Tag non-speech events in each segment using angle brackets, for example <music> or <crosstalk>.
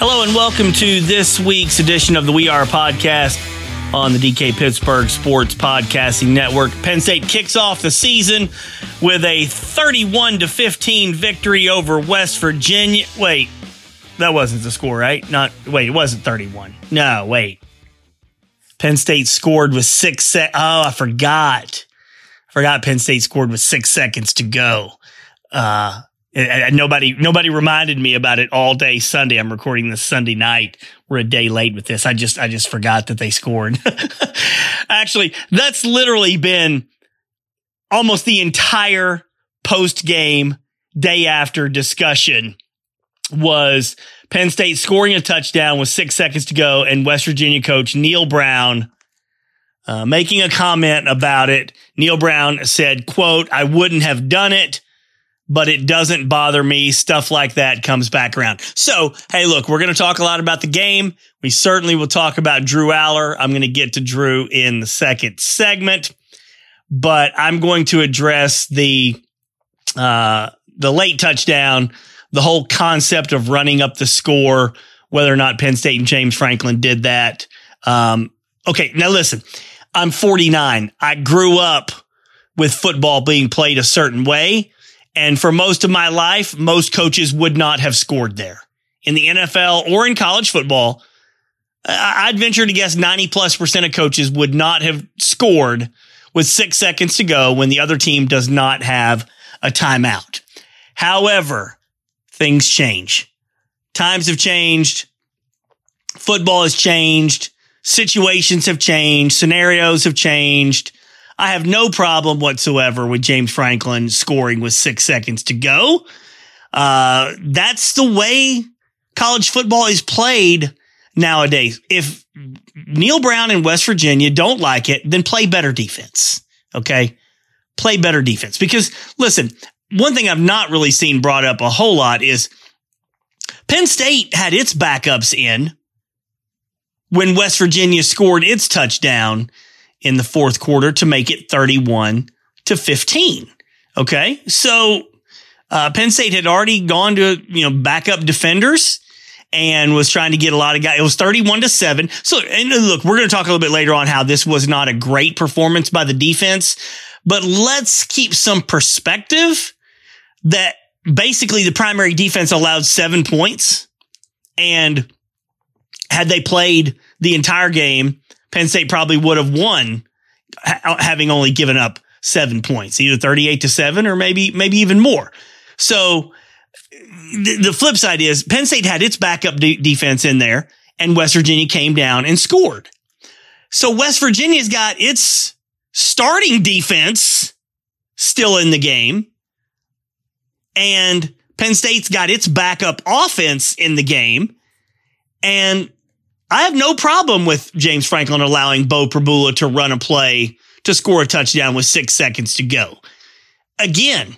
Hello and welcome to this week's edition of the We Are podcast on the DK Pittsburgh Sports Podcasting Network. Penn State kicks off the season with a 31 to 15 victory over West Virginia. Wait, that wasn't the score, right? Not wait, it wasn't 31. No, wait. Penn State scored with six sec. Oh, I forgot. I forgot Penn State scored with six seconds to go. Uh, and nobody nobody reminded me about it all day Sunday. I'm recording this Sunday night. We're a day late with this. I just I just forgot that they scored. <laughs> Actually, that's literally been almost the entire post game day after discussion was Penn State scoring a touchdown with six seconds to go, and West Virginia coach Neal Brown uh, making a comment about it. Neal Brown said, "quote I wouldn't have done it." But it doesn't bother me. Stuff like that comes back around. So, hey, look, we're going to talk a lot about the game. We certainly will talk about Drew Allar. I'm going to get to Drew in the second segment, but I'm going to address the, uh, the late touchdown, the whole concept of running up the score, whether or not Penn State and James Franklin did that. Um, okay. Now listen, I'm 49. I grew up with football being played a certain way. And for most of my life, most coaches would not have scored there. In the NFL or in college football, I'd venture to guess 90 plus percent of coaches would not have scored with six seconds to go when the other team does not have a timeout. However, things change. Times have changed. Football has changed. Situations have changed. Scenarios have changed. I have no problem whatsoever with James Franklin scoring with six seconds to go. Uh, that's the way college football is played nowadays. If Neal Brown in West Virginia don't like it, then play better defense. Okay. Play better defense because listen, one thing I've not really seen brought up a whole lot is Penn State had its backups in when West Virginia scored its touchdown in the fourth quarter to make it 31 to 15. Okay. So, uh, Penn State had already gone to, you know, backup defenders and was trying to get a lot of guys. It was 31 to 7. So, and look, we're going to talk a little bit later on how this was not a great performance by the defense, but let's keep some perspective that basically the primary defense allowed seven points. And had they played the entire game, Penn State probably would have won having only given up seven points, either 38 to seven or maybe, maybe even more. So the, the flip side is Penn State had its backup de- defense in there and West Virginia came down and scored. So West Virginia's got its starting defense still in the game and Penn State's got its backup offense in the game. And I have no problem with James Franklin allowing Beau Pribula to run a play to score a touchdown with six seconds to go. Again,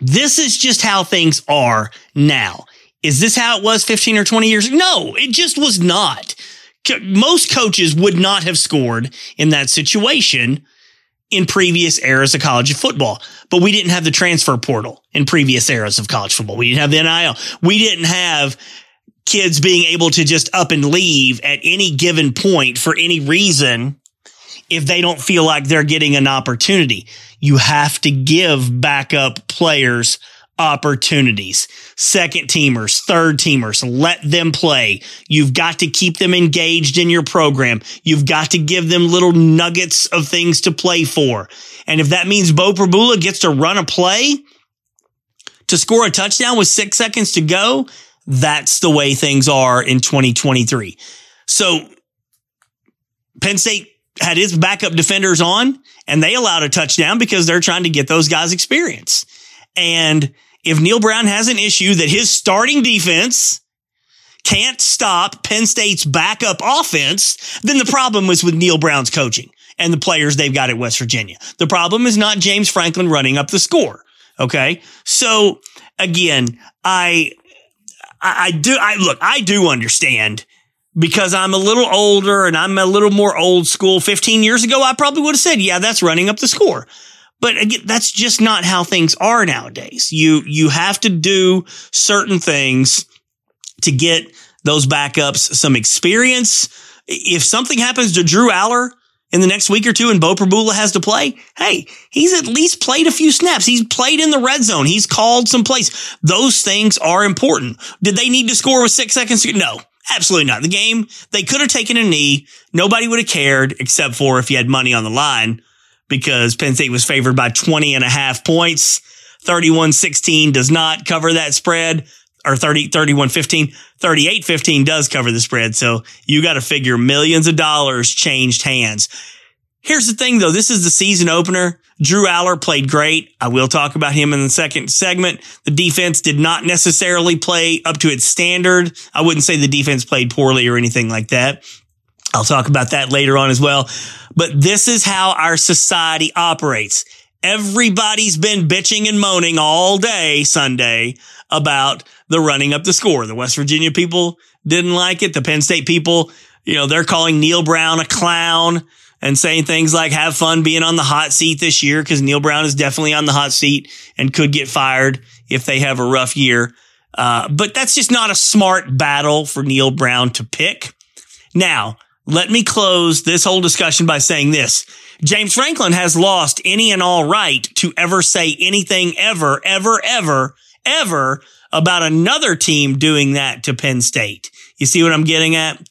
this is just how things are now. Is this how it was 15 or 20 years? Ago? No, it just was not. Most coaches would not have scored in that situation in previous eras of college football. But we didn't have the transfer portal in previous eras of college football. We didn't have the NIL. We didn't have kids being able to just up and leave at any given point for any reason if they don't feel like they're getting an opportunity. You have to give backup players opportunities. Second teamers, third teamers, let them play. You've got to keep them engaged in your program. You've got to give them little nuggets of things to play for. And if that means Beau Pribula gets to run a play to score a touchdown with six seconds to go, that's the way things are in 2023. So Penn State had his backup defenders on and they allowed a touchdown because they're trying to get those guys experience. And if Neal Brown has an issue that his starting defense can't stop Penn State's backup offense, then the problem is with Neal Brown's coaching and the players they've got at West Virginia. The problem is not James Franklin running up the score. Okay. So again, I, I, I do, I look, I do understand because I'm a little older and I'm a little more old school. 15 years ago, I probably would have said, yeah, that's running up the score. But again, that's just not how things are nowadays. You, you have to do certain things to get those backups some experience. If something happens to Drew Allar in the next week or two and Beau Pribula has to play, hey, he's at least played a few snaps. He's played in the red zone. He's called some plays. Those things are important. Did they need to score with six seconds? No. Absolutely not. The game, they could have taken a knee. Nobody would have cared except for if you had money on the line because Penn State was favored by 20 and a half points. 31-16 does not cover that spread or 30, 31-15. 38-15 does cover the spread. So you got to figure millions of dollars changed hands. Here's the thing though. This is the season opener. Drew Allar played great. I will talk about him in the second segment. The defense did not necessarily play up to its standard. I wouldn't say the defense played poorly or anything like that. I'll talk about that later on as well. But this is how our society operates. Everybody's been bitching and moaning all day Sunday about the running up the score. The West Virginia people didn't like it. The Penn State people, you know, they're calling Neal Brown a clown and saying things like have fun being on the hot seat this year because Neal Brown is definitely on the hot seat and could get fired if they have a rough year. Uh, but that's just not a smart battle for Neal Brown to pick. Now, let me close this whole discussion by saying this. James Franklin has lost any and all right to ever say anything ever, ever, ever, ever about another team doing that to Penn State. You see what I'm getting at?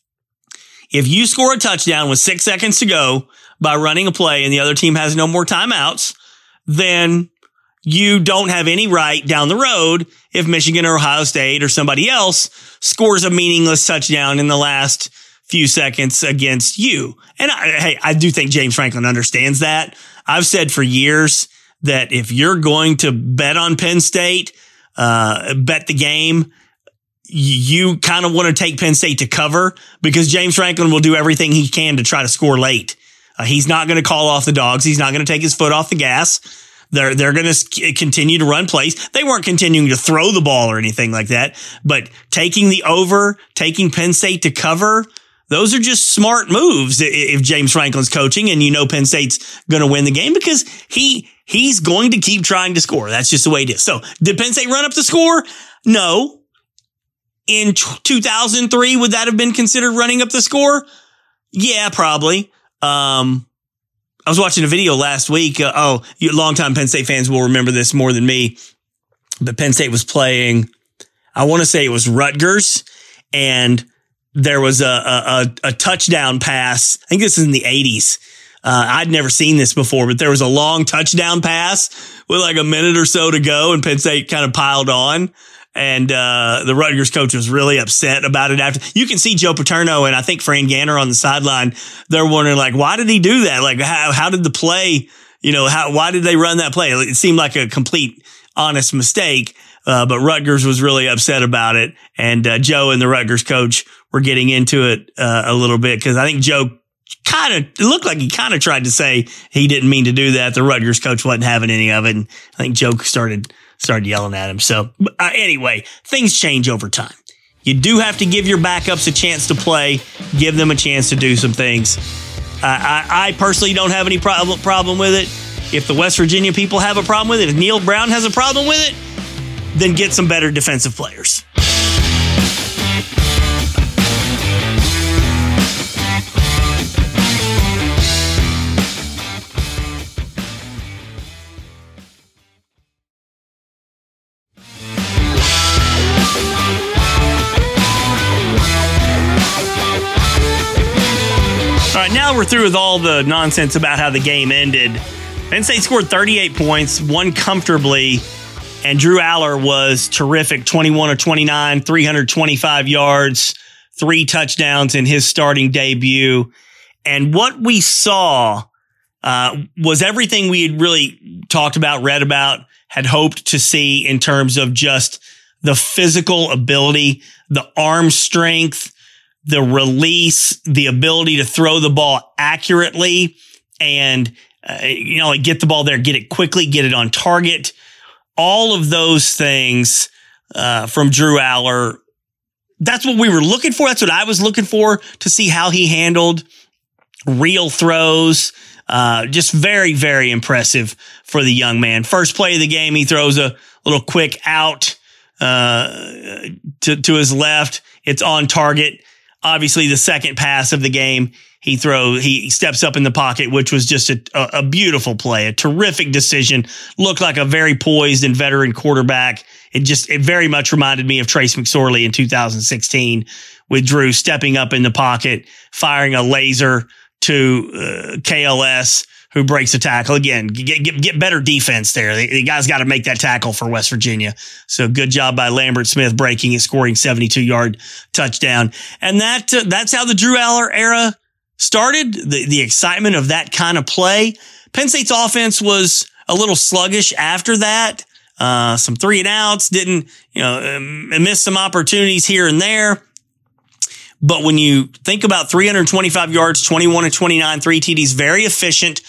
If you score a touchdown with six seconds to go by running a play and the other team has no more timeouts, then you don't have any right down the road if Michigan or Ohio State or somebody else scores a meaningless touchdown in the last few seconds against you. And I, hey, I do think James Franklin understands that. I've said for years that if you're going to bet on Penn State, uh, bet the game, you kind of want to take Penn State to cover because James Franklin will do everything he can to try to score late. Uh, he's not going to call off the dogs. He's not going to take his foot off the gas. They're, they're going to continue to run plays. They weren't continuing to throw the ball or anything like that, but taking the over, taking Penn State to cover, those are just smart moves if James Franklin's coaching and you know Penn State's going to win the game because he, he's going to keep trying to score. That's just the way it is. So did Penn State run up the score? No, in 2003, would that have been considered running up the score? Yeah, probably. Um, I was watching a video last week. Uh, oh, you longtime Penn State fans will remember this more than me. But Penn State was playing, I want to say it was Rutgers, and there was a, a, a touchdown pass. I think this is in the 80s. Uh, I'd never seen this before, but there was a long touchdown pass with like a minute or so to go, and Penn State kind of piled on. And uh, the Rutgers coach was really upset about it after. You can see Joe Paterno and I think Fran Ganter on the sideline. They're wondering like, why did he do that? Like, how how did the play? You know, how why did they run that play? It seemed like a complete honest mistake. Uh, but Rutgers was really upset about it, and uh, Joe and the Rutgers coach were getting into it uh, a little bit because I think Joe kind of looked like he kind of tried to say he didn't mean to do that. The Rutgers coach wasn't having any of it, and I think Joe started started yelling at him. So uh, anyway, things change over time. You do have to give your backups a chance to play, give them a chance to do some things. I, I, personally don't have any problem problem with it. If the West Virginia people have a problem with it, if Neal Brown has a problem with it, then get some better defensive players. Now we're through with all the nonsense about how the game ended. Penn State scored 38 points, won comfortably, and Drew Allar was terrific 21 or 29, 325 yards, three touchdowns in his starting debut. And what we saw uh, was everything we had really talked about, read about, had hoped to see in terms of just the physical ability, the arm strength, the release, the ability to throw the ball accurately and, uh, you know, like get the ball there, get it quickly, get it on target. All of those things, uh, from Drew Allar. That's what we were looking for. That's what I was looking for to see how he handled real throws. Uh, just very, very impressive for the young man. First play of the game, he throws a little quick out, uh, to, to his left. It's on target obviously the second pass of the game, he throws, he steps up in the pocket, which was just a, a, beautiful play, a terrific decision. Looked like a very poised and veteran quarterback. It just, it very much reminded me of Trace McSorley in 2016 with Drew stepping up in the pocket, firing a laser to uh, KLS who breaks a tackle. Again, get, get, get better defense there. The, the guy's got to make that tackle for West Virginia. So good job by Lambert Smith breaking and scoring 72 yard touchdown. And that, uh, that's how the Drew Allar era started. The, the excitement of that kind of play. Penn State's offense was a little sluggish after that. Uh, some three and outs didn't, you know, um, missed some opportunities here and there. But when you think about 325 yards, 21 and 29, three TDs, very efficient,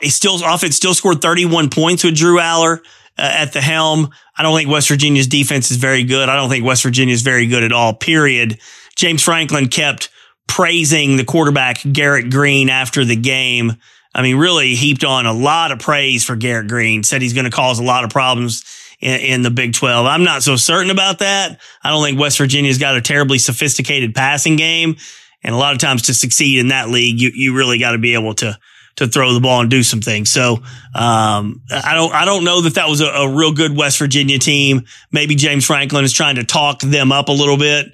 he still offense still scored 31 points with Drew Allar uh, at the helm. I don't think West Virginia's defense is very good. I don't think West Virginia is very good at all. Period. James Franklin kept praising the quarterback Garrett Greene after the game. I mean, really heaped on a lot of praise for Garrett Greene. Said he's going to cause a lot of problems in, in, the Big 12. I'm not so certain about that. I don't think West Virginia's got a terribly sophisticated passing game. And a lot of times to succeed in that league, you, you really got to be able to to throw the ball and do some things. So um, I don't I don't know that that was a, a, real good West Virginia team. Maybe James Franklin is trying to talk them up a little bit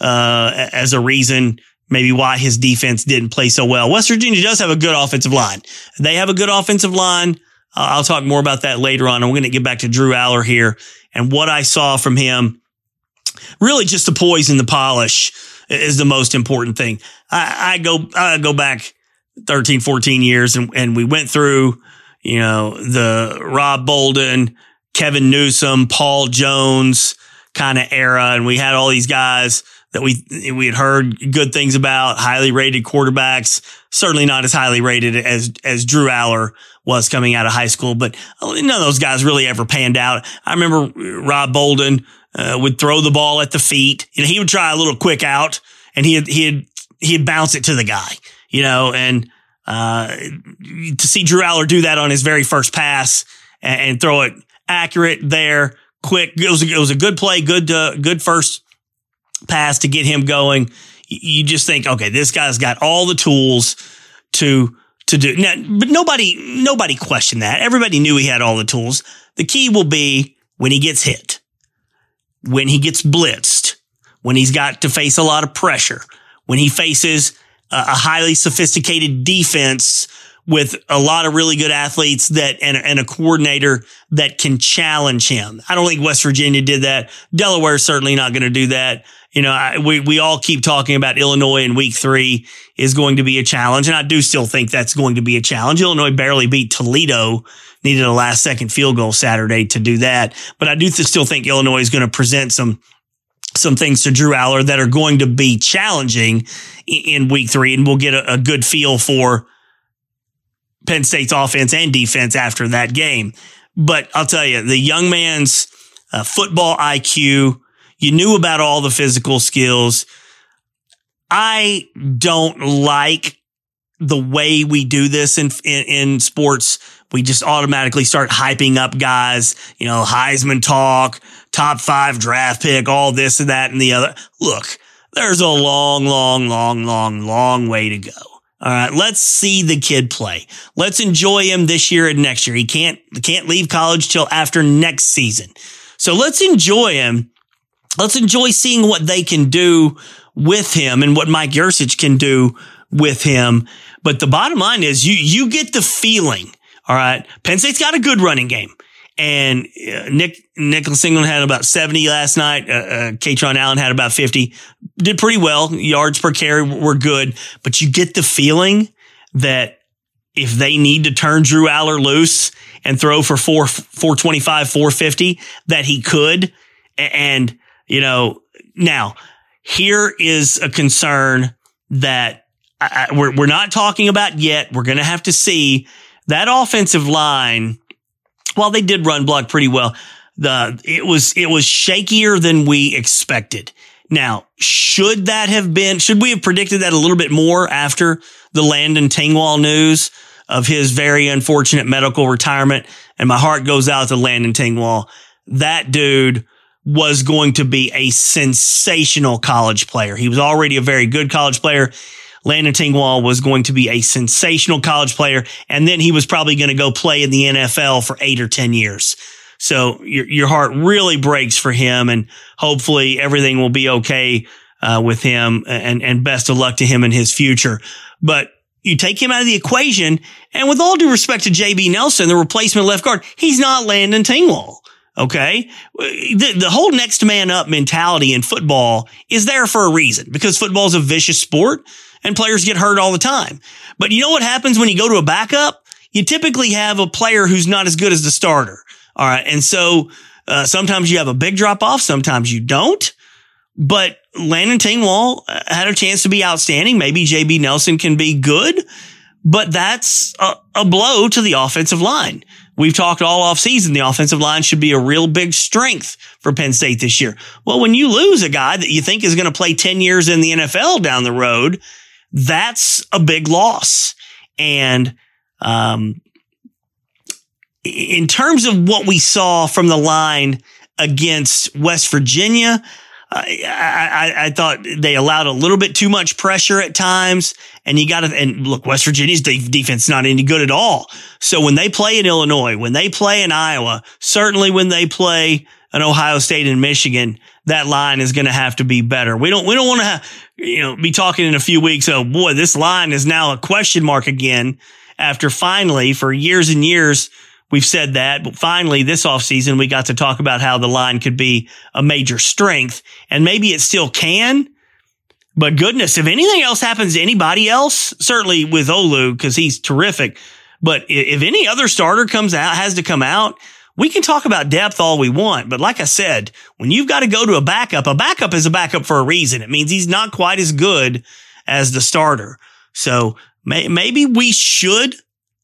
uh, as a reason. Maybe why his defense didn't play so well. West Virginia does have a good offensive line. They have a good offensive line. I'll talk more about that later on. I'm going to get back to Drew Allar here and what I saw from him. Really, just the poise and the polish is the most important thing. I, I go I go back 13, 14 years. And, and we went through, you know, the Rob Bolden, Kevin Newsome, Paul Jones kind of era. And we had all these guys that we, we had heard good things about, highly rated quarterbacks, certainly not as highly rated as, as Drew Allar was coming out of high school, but none of those guys really ever panned out. I remember Rob Bolden, uh, would throw the ball at the feet. Know, he would try a little quick out and he'd, he'd, he'd bounce it to the guy you know, and uh, to see Drew Allar do that on his very first pass and, and throw it accurate there, quick. It was, it was a good play, good, uh, good first pass to get him going. You just think, okay, this guy's got all the tools to, to do. Now, but nobody, nobody questioned that. Everybody knew he had all the tools. The key will be when he gets hit, when he gets blitzed, when he's got to face a lot of pressure, when he faces a highly sophisticated defense with a lot of really good athletes that and, and a coordinator that can challenge him. I don't think West Virginia did that. Delaware's certainly not going to do that. You know, I, we we all keep talking about Illinois in week three is going to be a challenge, and I do still think that's going to be a challenge. Illinois barely beat Toledo, needed a last second field goal Saturday to do that, but I do th- still think Illinois is going to present some some things to Drew Allar that are going to be challenging in week three, and we'll get a, a good feel for Penn State's offense and defense after that game. But I'll tell you, the young man's uh, football IQ, you knew about all the physical skills. I don't like the way we do this in, in, in sports. We just automatically start hyping up guys, you know, Heisman talk, top five draft pick, all this and that and the other. Look, there's a long, long, long, long, long way to go. All right. Let's see the kid play. Let's enjoy him this year and next year. He can't, can't leave college till after next season. So let's enjoy him. Let's enjoy seeing what they can do with him and what Mike Yurcich can do with him. But the bottom line is you, you get the feeling. All right. Penn State's got a good running game And uh, Nick Nicholas Singleton had about 70 last night. Uh, uh, Kaytron Allen had about 50. Did pretty well. Yards per carry were good, but you get the feeling that if they need to turn Drew Allar loose and throw for four, 425, 450, that he could. And, you know, now here is a concern that I, we're, we're not talking about yet. We're going to have to see that offensive line. While they did run block pretty well, the, it was, it was shakier than we expected. Now, should that have been, should we have predicted that a little bit more after the Landon Tengwall news of his very unfortunate medical retirement? And my heart goes out to Landon Tengwall. That dude was going to be a sensational college player. He was already a very good college player. Landon Tengwall was going to be a sensational college player. And then he was probably going to go play in the NFL for eight or 10 years. So your, your heart really breaks for him and hopefully everything will be okay uh, with him and, and best of luck to him in his future. But you take him out of the equation and with all due respect to JB Nelson, the replacement left guard, he's not Landon Tengwall. Okay. The, the whole next man up mentality in football is there for a reason because football is a vicious sport and players get hurt all the time. But you know what happens when you go to a backup? You typically have a player who's not as good as the starter. All right. And so, uh, sometimes you have a big drop off. Sometimes you don't. But Landon Tengwall uh, had a chance to be outstanding. Maybe JB Nelson can be good, but that's a, a blow to the offensive line. We've talked all offseason. The offensive line should be a real big strength for Penn State this year. Well, when you lose a guy that you think is going to play 10 years in the NFL down the road, that's a big loss. And, um, in terms of what we saw from the line against West Virginia, I, I, I, thought they allowed a little bit too much pressure at times. And you got to, and look, West Virginia's defense is not any good at all. So when they play in Illinois, when they play in Iowa, certainly when they play an Ohio State and Michigan, that line is going to have to be better. We don't, we don't want to you know, be talking in a few weeks. Oh boy, this line is now a question mark again after finally for years and years, We've said that, but finally this offseason, we got to talk about how the line could be a major strength and maybe it still can. But goodness, if anything else happens to anybody else, certainly with Olu, because he's terrific. But if any other starter comes out, has to come out, we can talk about depth all we want. But like I said, when you've got to go to a backup, a backup is a backup for a reason. It means he's not quite as good as the starter. So may, maybe we should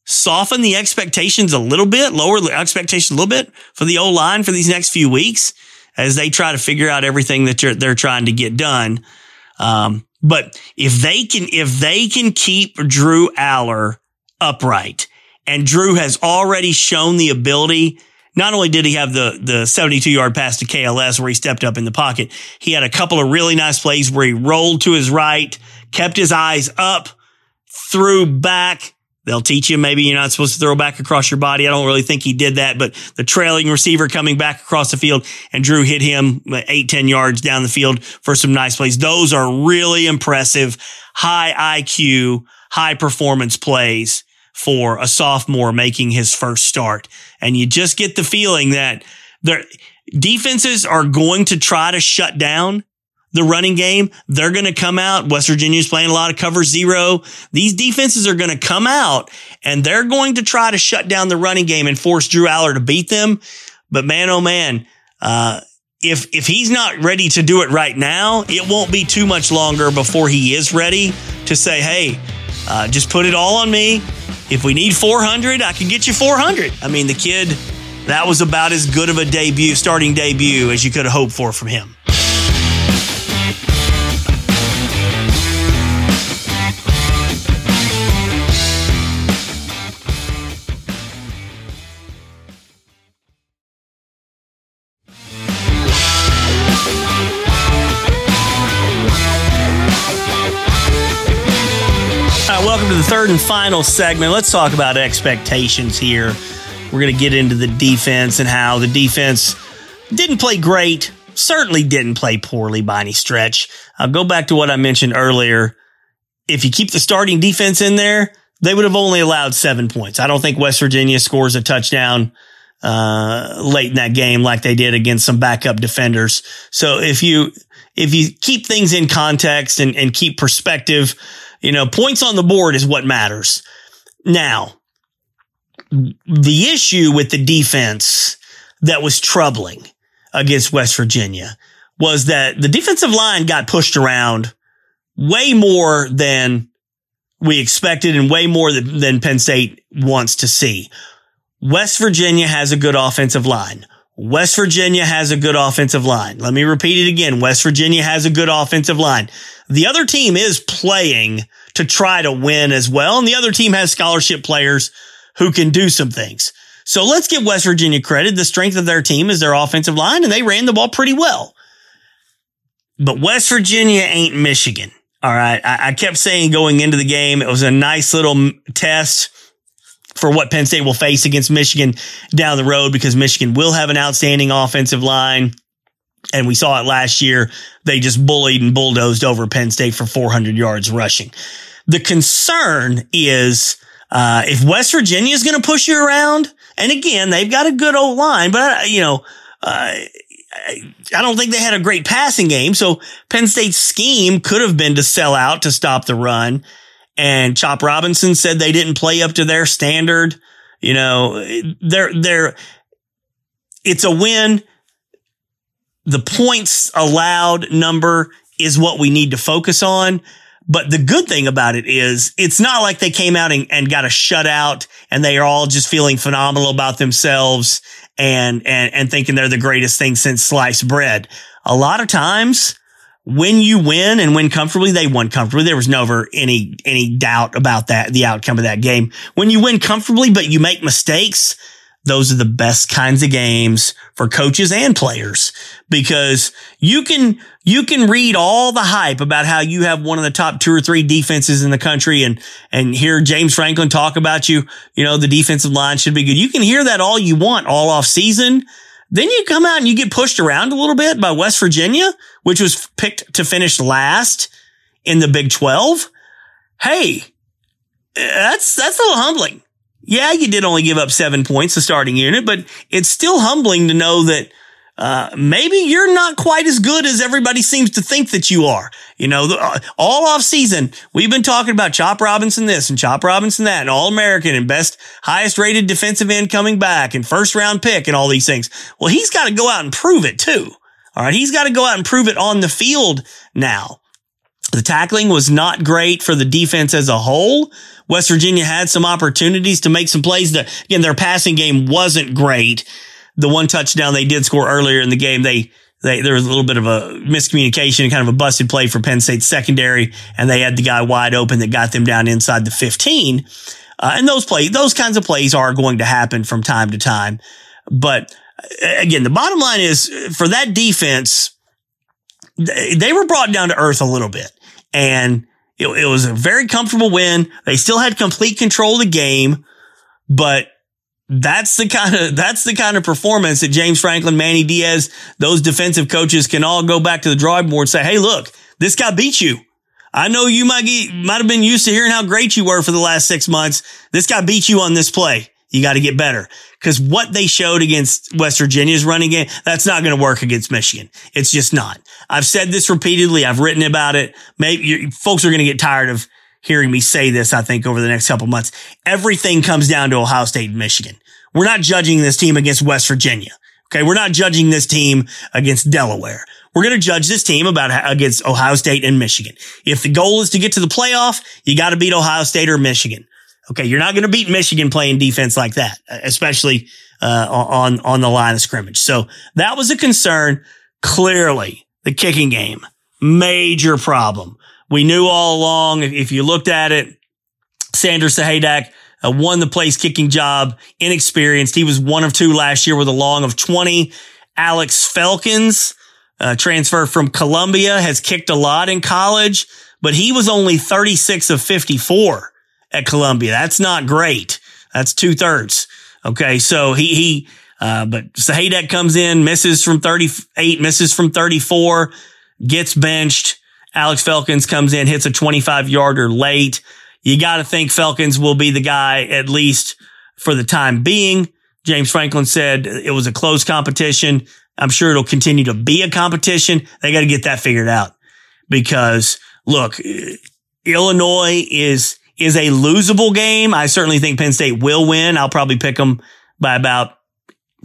soften the expectations a little bit, lower the expectations a little bit for the O line for these next few weeks as they try to figure out everything that they're trying to get done. Um, but if they can, if they can keep Drew Allar upright and Drew has already shown the ability, not only did he have the, the 72 yard pass to KLS where he stepped up in the pocket, he had a couple of really nice plays where he rolled to his right, kept his eyes up, threw back, They'll teach you maybe you're not supposed to throw back across your body. I don't really think he did that, but the trailing receiver coming back across the field and Drew hit him eight, 10 yards down the field for some nice plays. Those are really impressive, high IQ, high performance plays for a sophomore making his first start. And you just get the feeling that their defenses are going to try to shut down the running game. They're going to come out. West Virginia's playing a lot of cover zero. These defenses are going to come out and they're going to try to shut down the running game and force Drew Allar to beat them. But man, oh man, uh, if if he's not ready to do it right now, it won't be too much longer before he is ready to say, "Hey, uh, just put it all on me. If we need 400, I can get you 400." I mean, the kid, that was about as good of a debut, starting debut, as you could have hoped for from him. Third and final segment. Let's talk about expectations here. We're going to get into the defense and how the defense didn't play great, certainly didn't play poorly by any stretch. I'll go back to what I mentioned earlier. If you keep the starting defense in there, they would have only allowed seven points. I don't think West Virginia scores a touchdown uh, late in that game, like they did against some backup defenders. So if you if you keep things in context and, and keep perspective, you know, points on the board is what matters. Now, the issue with the defense that was troubling against West Virginia was that the defensive line got pushed around way more than we expected and way more than, than Penn State wants to see. West Virginia has a good offensive line. West Virginia has a good offensive line. Let me repeat it again. West Virginia has a good offensive line. The other team is playing to try to win as well. And the other team has scholarship players who can do some things. So let's give West Virginia credit. The strength of their team is their offensive line and they ran the ball pretty well. But West Virginia ain't Michigan. All right. I, I kept saying going into the game, it was a nice little test for what Penn State will face against Michigan down the road because Michigan will have an outstanding offensive line. And we saw it last year. They just bullied and bulldozed over Penn State for 400 yards rushing. The concern is, uh, if West Virginia is going to push you around, and again, they've got a good old line, but uh, you know, uh, I don't think they had a great passing game. So Penn State's scheme could have been to sell out to stop the run. And Chop Robinson said they didn't play up to their standard. You know, they're, they're, it's a win. The points allowed number is what we need to focus on. But the good thing about it is it's not like they came out and, and got a shutout and they are all just feeling phenomenal about themselves and, and, and thinking they're the greatest thing since sliced bread. A lot of times when you win and win comfortably, they won comfortably. There was never any, any doubt about that, the outcome of that game. When you win comfortably, but you make mistakes, those are the best kinds of games for coaches and players because you can, you can read all the hype about how you have one of the top two or three defenses in the country and, and hear James Franklin talk about you. You know, the defensive line should be good. You can hear that all you want all off season. Then you come out and you get pushed around a little bit by West Virginia, which was picked to finish last in the Big 12. Hey, that's, that's a little humbling yeah, you did only give up seven points, the starting unit, but it's still humbling to know that uh, maybe you're not quite as good as everybody seems to think that you are. You know, the, uh, all off season, we've been talking about Chop Robinson this and Chop Robinson that and all American and best, highest rated defensive end coming back and first round pick and all these things. Well, he's got to go out and prove it too. All right. He's got to go out and prove it on the field now. The tackling was not great for the defense as a whole. West Virginia had some opportunities to make some plays. That again, their passing game wasn't great. The one touchdown they did score earlier in the game, they, they, there was a little bit of a miscommunication, kind of a busted play for Penn State secondary, and they had the guy wide open that got them down inside the 15. Uh, and those play, those kinds of plays are going to happen from time to time. But again, the bottom line is for that defense, they were brought down to earth a little bit. And it, it was a very comfortable win. They still had complete control of the game, but that's the kind of that's the kind of performance that James Franklin, Manny Diaz, those defensive coaches can all go back to the drawing board and say, "Hey, look, this guy beat you. I know you might get, might have been used to hearing how great you were for the last six months. This guy beat you on this play. You got to get better because what they showed against West Virginia's running game, that's not going to work against Michigan. It's just not. I've said this repeatedly. I've written about it. Maybe folks are going to get tired of hearing me say this. I think over the next couple months, everything comes down to Ohio State and Michigan. We're not judging this team against West Virginia. Okay. We're not judging this team against Delaware. We're going to judge this team about against Ohio State and Michigan. If the goal is to get to the playoff, you got to beat Ohio State or Michigan. Okay. You're not going to beat Michigan playing defense like that, especially, uh, on, on the line of scrimmage. So that was a concern. Clearly the kicking game, major problem. We knew all along, if you looked at it, Sander Sahaydak uh, won the place kicking job, inexperienced. He was one of two last year with a long of 20. Alex Felkins, uh, transfer from Columbia, has kicked a lot in college, but he was only 36 of 54 at Columbia. That's not great. That's two thirds. Okay. So he, he, uh, but Sahaydak comes in, misses from 38, misses from 34, gets benched. Alex Felkins comes in, hits a 25 yarder late. You got to think Felkins will be the guy at least for the time being. James Franklin said it was a close competition. I'm sure it'll continue to be a competition. They got to get that figured out because look, Illinois is, is a losable game. I certainly think Penn State will win. I'll probably pick them by about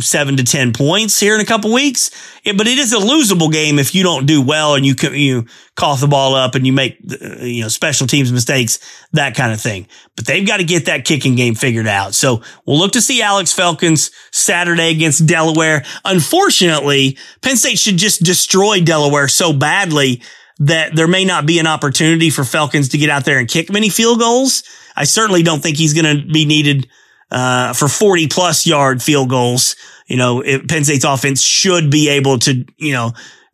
seven to 10 points here in a couple weeks. It, but it is a losable game if you don't do well and you, you cough the ball up and you make, uh, you know, special teams mistakes, that kind of thing. But they've got to get that kicking game figured out. So we'll look to see Alex Felkins Saturday against Delaware. Unfortunately, Penn State should just destroy Delaware so badly that there may not be an opportunity for Felkins to get out there and kick many field goals. I certainly don't think he's going to be needed uh, for 40 plus yard field goals. You know, Penn State's offense should be able to, you know,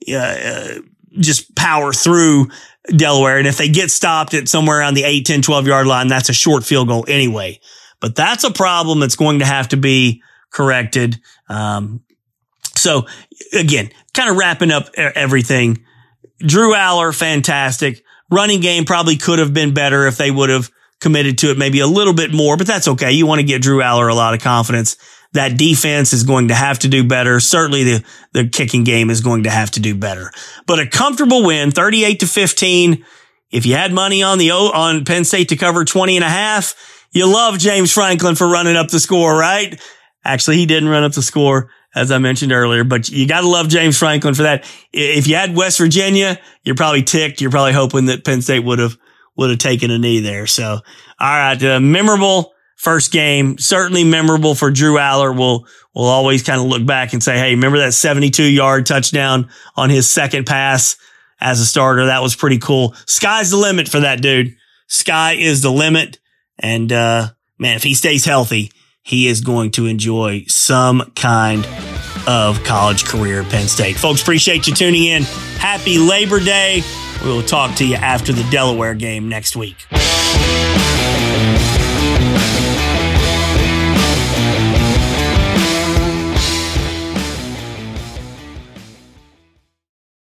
uh, uh, just power through Delaware. And if they get stopped at somewhere around the 8, 10, 12 yard line, that's a short field goal anyway. But that's a problem that's going to have to be corrected. Um, so again, kind of wrapping up everything. Drew Allar, fantastic. Running game probably could have been better if they would have committed to it maybe a little bit more, but that's okay. You want to get Drew Allar a lot of confidence. That defense is going to have to do better. Certainly the, the kicking game is going to have to do better, but a comfortable win, 38 to 15. If you had money on the, on Penn State to cover 20 and a half, you love James Franklin for running up the score, right? Actually, he didn't run up the score as I mentioned earlier, but you got to love James Franklin for that. If you had West Virginia, you're probably ticked. You're probably hoping that Penn State would have would have taken a knee there. So, all right, uh, memorable first game, certainly memorable for Drew Allar. We'll, we'll always kind of look back and say, Hey, remember that 72 yard touchdown on his second pass as a starter? That was pretty cool. Sky's the limit for that dude. Sky is the limit. And, uh, man, if he stays healthy, he is going to enjoy some kind of college career at Penn State. Folks, appreciate you tuning in. Happy Labor Day. We will talk to you after the Delaware game next week.